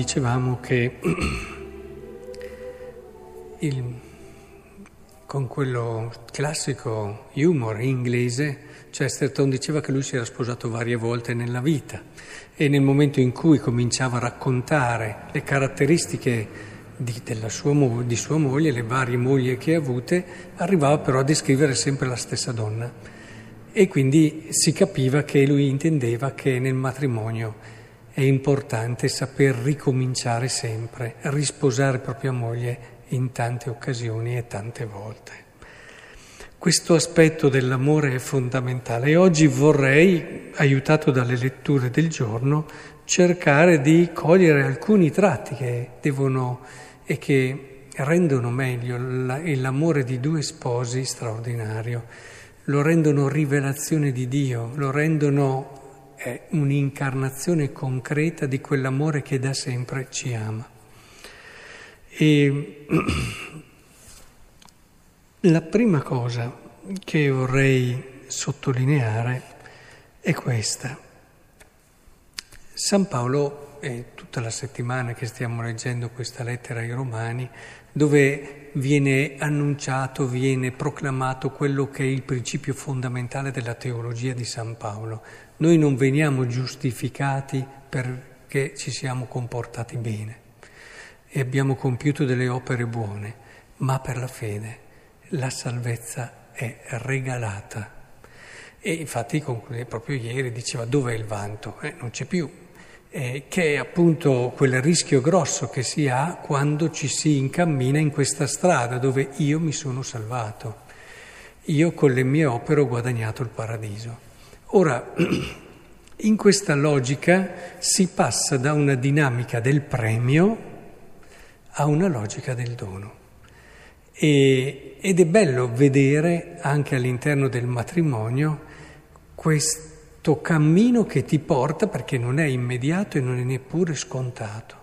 dicevamo che il, con quello classico humor inglese, Chesterton diceva che lui si era sposato varie volte nella vita e nel momento in cui cominciava a raccontare le caratteristiche di, sua, di sua moglie, le varie mogli che ha avute, arrivava però a descrivere sempre la stessa donna. E quindi si capiva che lui intendeva che nel matrimonio è importante saper ricominciare sempre, risposare propria moglie in tante occasioni e tante volte. Questo aspetto dell'amore è fondamentale e oggi vorrei, aiutato dalle letture del giorno, cercare di cogliere alcuni tratti che devono e che rendono meglio l'amore di due sposi straordinario, lo rendono rivelazione di Dio, lo rendono è un'incarnazione concreta di quell'amore che da sempre ci ama. E la prima cosa che vorrei sottolineare è questa. San Paolo, è tutta la settimana che stiamo leggendo questa lettera ai Romani, dove viene annunciato, viene proclamato quello che è il principio fondamentale della teologia di San Paolo. Noi non veniamo giustificati perché ci siamo comportati bene e abbiamo compiuto delle opere buone, ma per la fede. La salvezza è regalata. E infatti proprio ieri diceva dov'è il vanto? Eh, non c'è più, eh, che è appunto quel rischio grosso che si ha quando ci si incammina in questa strada dove io mi sono salvato, io con le mie opere ho guadagnato il paradiso. Ora, in questa logica si passa da una dinamica del premio a una logica del dono. E, ed è bello vedere anche all'interno del matrimonio questo questo cammino che ti porta, perché non è immediato e non è neppure scontato,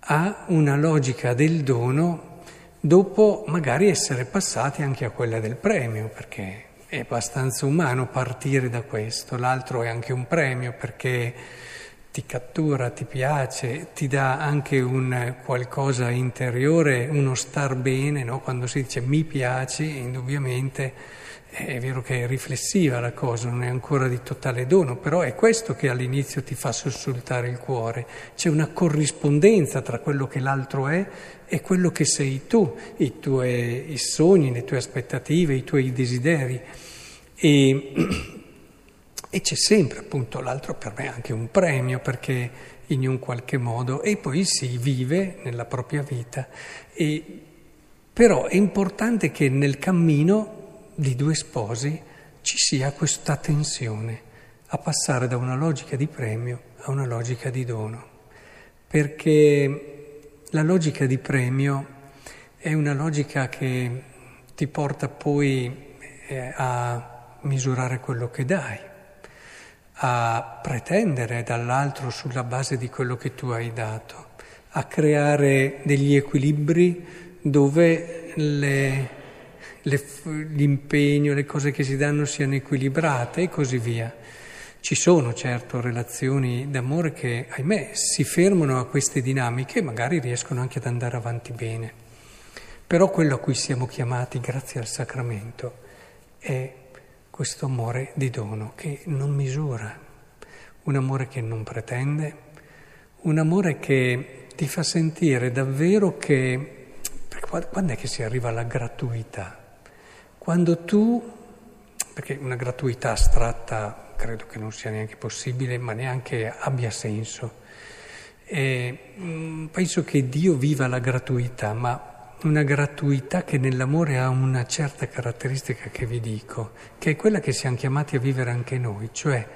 a una logica del dono dopo magari essere passati anche a quella del premio, perché è abbastanza umano partire da questo, l'altro è anche un premio perché ti cattura, ti piace, ti dà anche un qualcosa interiore, uno star bene, no? quando si dice mi piaci, indubbiamente è vero che è riflessiva la cosa, non è ancora di totale dono, però è questo che all'inizio ti fa sussultare il cuore. C'è una corrispondenza tra quello che l'altro è e quello che sei tu, i tuoi i sogni, le tue aspettative, i tuoi desideri. E, e c'è sempre appunto l'altro per me anche un premio perché in un qualche modo e poi si vive nella propria vita. E, però è importante che nel cammino di due sposi ci sia questa tensione a passare da una logica di premio a una logica di dono, perché la logica di premio è una logica che ti porta poi eh, a misurare quello che dai, a pretendere dall'altro sulla base di quello che tu hai dato, a creare degli equilibri dove le le, l'impegno, le cose che si danno siano equilibrate e così via. Ci sono certo relazioni d'amore che, ahimè, si fermano a queste dinamiche e magari riescono anche ad andare avanti bene. Però quello a cui siamo chiamati grazie al sacramento è questo amore di dono che non misura, un amore che non pretende, un amore che ti fa sentire davvero che... Quando è che si arriva alla gratuità? Quando tu, perché una gratuità astratta credo che non sia neanche possibile, ma neanche abbia senso, e, mm, penso che Dio viva la gratuità, ma una gratuità che nell'amore ha una certa caratteristica che vi dico, che è quella che siamo chiamati a vivere anche noi, cioè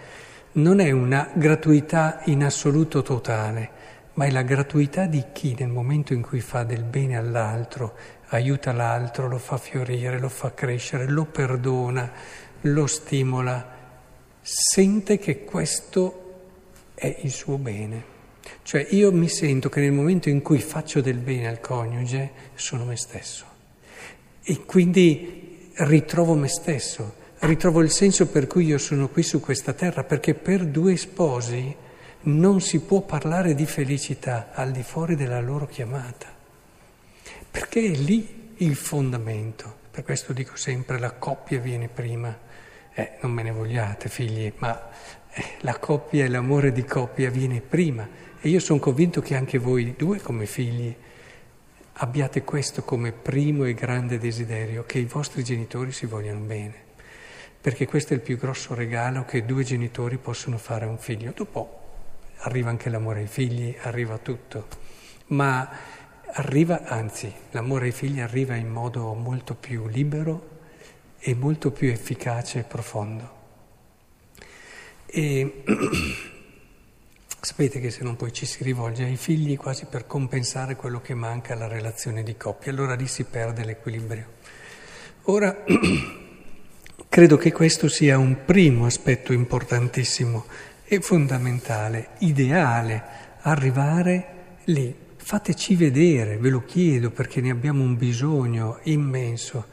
non è una gratuità in assoluto totale, ma è la gratuità di chi nel momento in cui fa del bene all'altro, aiuta l'altro, lo fa fiorire, lo fa crescere, lo perdona, lo stimola, sente che questo è il suo bene. Cioè io mi sento che nel momento in cui faccio del bene al coniuge sono me stesso e quindi ritrovo me stesso, ritrovo il senso per cui io sono qui su questa terra, perché per due sposi non si può parlare di felicità al di fuori della loro chiamata, perché è lì il fondamento. Per questo dico sempre la coppia viene prima. Eh, non me ne vogliate figli, ma la coppia e l'amore di coppia viene prima. E io sono convinto che anche voi due come figli abbiate questo come primo e grande desiderio, che i vostri genitori si vogliano bene perché questo è il più grosso regalo che due genitori possono fare a un figlio. Dopo arriva anche l'amore ai figli, arriva tutto, ma arriva, anzi, l'amore ai figli arriva in modo molto più libero e molto più efficace e profondo. E sapete che se non poi ci si rivolge ai figli quasi per compensare quello che manca alla relazione di coppia, allora lì si perde l'equilibrio. Ora Credo che questo sia un primo aspetto importantissimo e fondamentale, ideale, arrivare lì. Fateci vedere, ve lo chiedo perché ne abbiamo un bisogno immenso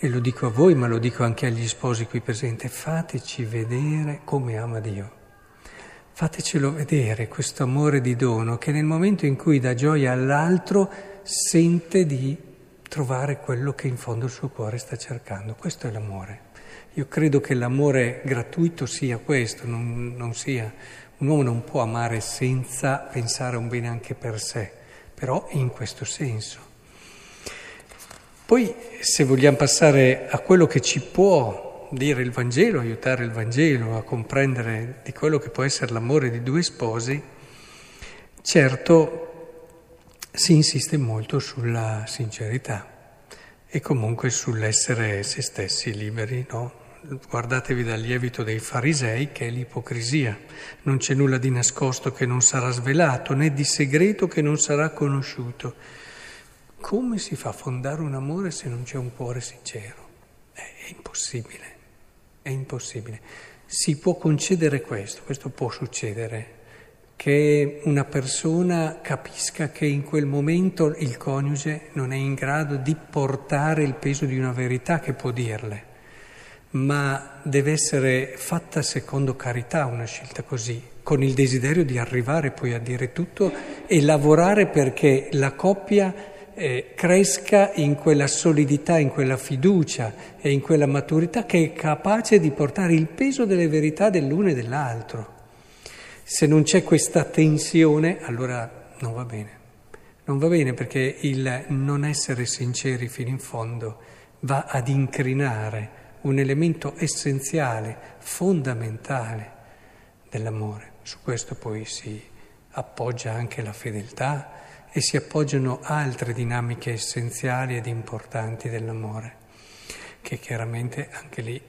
e lo dico a voi ma lo dico anche agli sposi qui presenti, fateci vedere come ama Dio. Fatecelo vedere questo amore di dono che nel momento in cui dà gioia all'altro sente di trovare quello che in fondo il suo cuore sta cercando. Questo è l'amore. Io credo che l'amore gratuito sia questo, non, non sia, un uomo non può amare senza pensare un bene anche per sé, però in questo senso. Poi se vogliamo passare a quello che ci può dire il Vangelo, aiutare il Vangelo a comprendere di quello che può essere l'amore di due sposi, certo si insiste molto sulla sincerità e comunque sull'essere se stessi liberi, no? Guardatevi dal lievito dei farisei che è l'ipocrisia. Non c'è nulla di nascosto che non sarà svelato, né di segreto che non sarà conosciuto. Come si fa a fondare un amore se non c'è un cuore sincero? È, è impossibile, è impossibile. Si può concedere questo, questo può succedere, che una persona capisca che in quel momento il coniuge non è in grado di portare il peso di una verità che può dirle ma deve essere fatta secondo carità una scelta così, con il desiderio di arrivare poi a dire tutto e lavorare perché la coppia eh, cresca in quella solidità, in quella fiducia e in quella maturità che è capace di portare il peso delle verità dell'uno e dell'altro. Se non c'è questa tensione, allora non va bene. Non va bene perché il non essere sinceri fino in fondo va ad incrinare un elemento essenziale, fondamentale dell'amore. Su questo poi si appoggia anche la fedeltà e si appoggiano altre dinamiche essenziali ed importanti dell'amore, che chiaramente anche lì,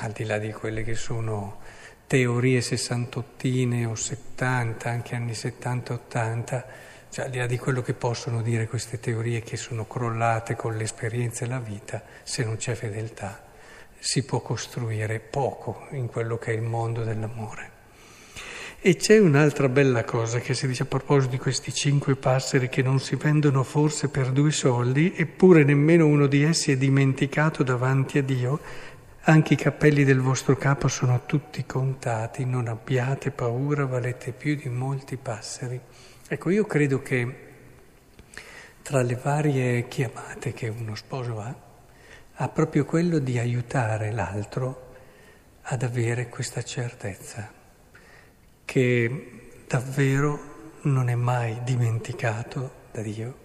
al di là di quelle che sono teorie sessantottine o settanta, anche anni 70-80, cioè al di là di quello che possono dire queste teorie che sono crollate con l'esperienza e la vita, se non c'è fedeltà si può costruire poco in quello che è il mondo dell'amore. E c'è un'altra bella cosa che si dice a proposito di questi cinque passeri che non si vendono forse per due soldi, eppure nemmeno uno di essi è dimenticato davanti a Dio. Anche i capelli del vostro capo sono tutti contati, non abbiate paura, valete più di molti passeri. Ecco, io credo che tra le varie chiamate che uno sposo ha, ha proprio quello di aiutare l'altro ad avere questa certezza che davvero non è mai dimenticato da Dio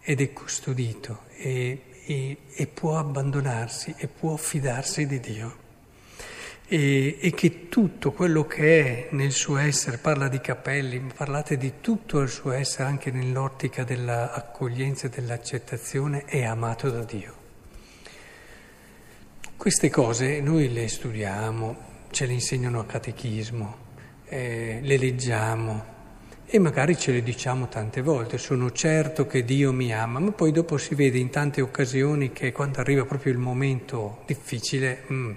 ed è custodito e, e, e può abbandonarsi e può fidarsi di Dio. E, e, che tutto quello che è nel suo essere, parla di capelli, parlate di tutto il suo essere anche nell'ottica dell'accoglienza e dell'accettazione, è amato da Dio. Queste cose noi le studiamo, ce le insegnano a catechismo, eh, le leggiamo. E magari ce le diciamo tante volte, sono certo che Dio mi ama, ma poi dopo si vede in tante occasioni che quando arriva proprio il momento difficile, mm,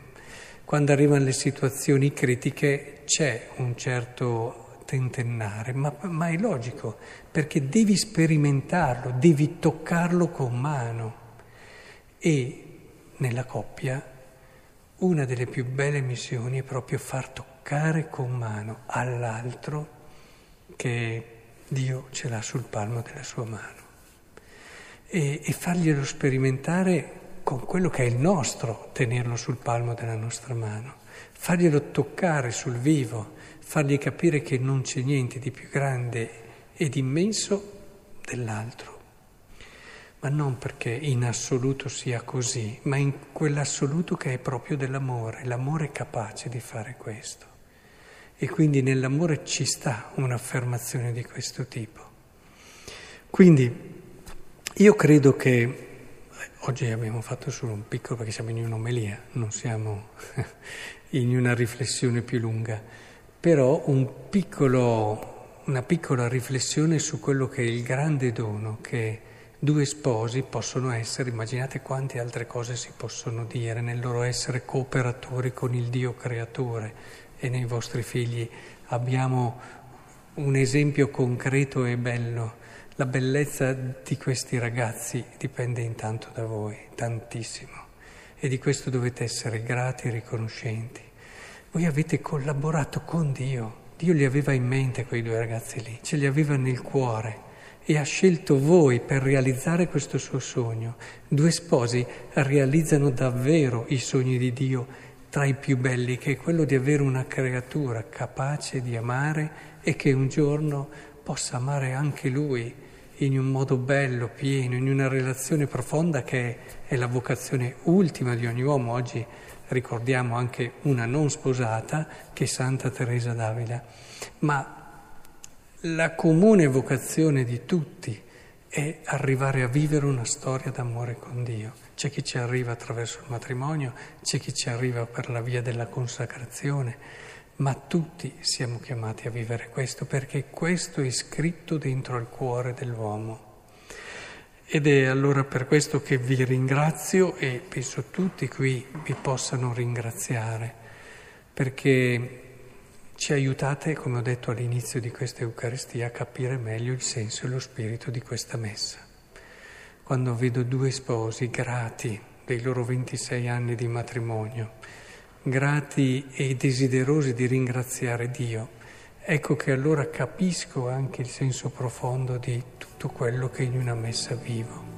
quando arrivano le situazioni critiche c'è un certo tentennare, ma, ma è logico, perché devi sperimentarlo, devi toccarlo con mano. E nella coppia una delle più belle missioni è proprio far toccare toccare con mano all'altro che Dio ce l'ha sul palmo della sua mano e, e farglielo sperimentare con quello che è il nostro, tenerlo sul palmo della nostra mano, farglielo toccare sul vivo, fargli capire che non c'è niente di più grande ed immenso dell'altro. Ma non perché in assoluto sia così, ma in quell'assoluto che è proprio dell'amore. L'amore è capace di fare questo. E quindi nell'amore ci sta un'affermazione di questo tipo. Quindi io credo che oggi abbiamo fatto solo un piccolo, perché siamo in un'omelia, non siamo in una riflessione più lunga, però un piccolo, una piccola riflessione su quello che è il grande dono che due sposi possono essere, immaginate quante altre cose si possono dire nel loro essere cooperatori con il Dio creatore e nei vostri figli. Abbiamo un esempio concreto e bello. La bellezza di questi ragazzi dipende intanto da voi, tantissimo, e di questo dovete essere grati e riconoscenti. Voi avete collaborato con Dio, Dio li aveva in mente quei due ragazzi lì, ce li aveva nel cuore. E ha scelto voi per realizzare questo suo sogno. Due sposi realizzano davvero i sogni di Dio tra i più belli, che è quello di avere una creatura capace di amare e che un giorno possa amare anche Lui in un modo bello, pieno, in una relazione profonda che è la vocazione ultima di ogni uomo. Oggi ricordiamo anche una non sposata che è Santa Teresa d'Avila, ma la comune vocazione di tutti è arrivare a vivere una storia d'amore con Dio. C'è chi ci arriva attraverso il matrimonio, c'è chi ci arriva per la via della consacrazione ma tutti siamo chiamati a vivere questo perché questo è scritto dentro al cuore dell'uomo. Ed è allora per questo che vi ringrazio e penso tutti qui vi possano ringraziare, perché ci aiutate, come ho detto all'inizio di questa Eucaristia, a capire meglio il senso e lo spirito di questa messa. Quando vedo due sposi grati dei loro 26 anni di matrimonio, grati e desiderosi di ringraziare Dio, ecco che allora capisco anche il senso profondo di tutto quello che in una messa vivo.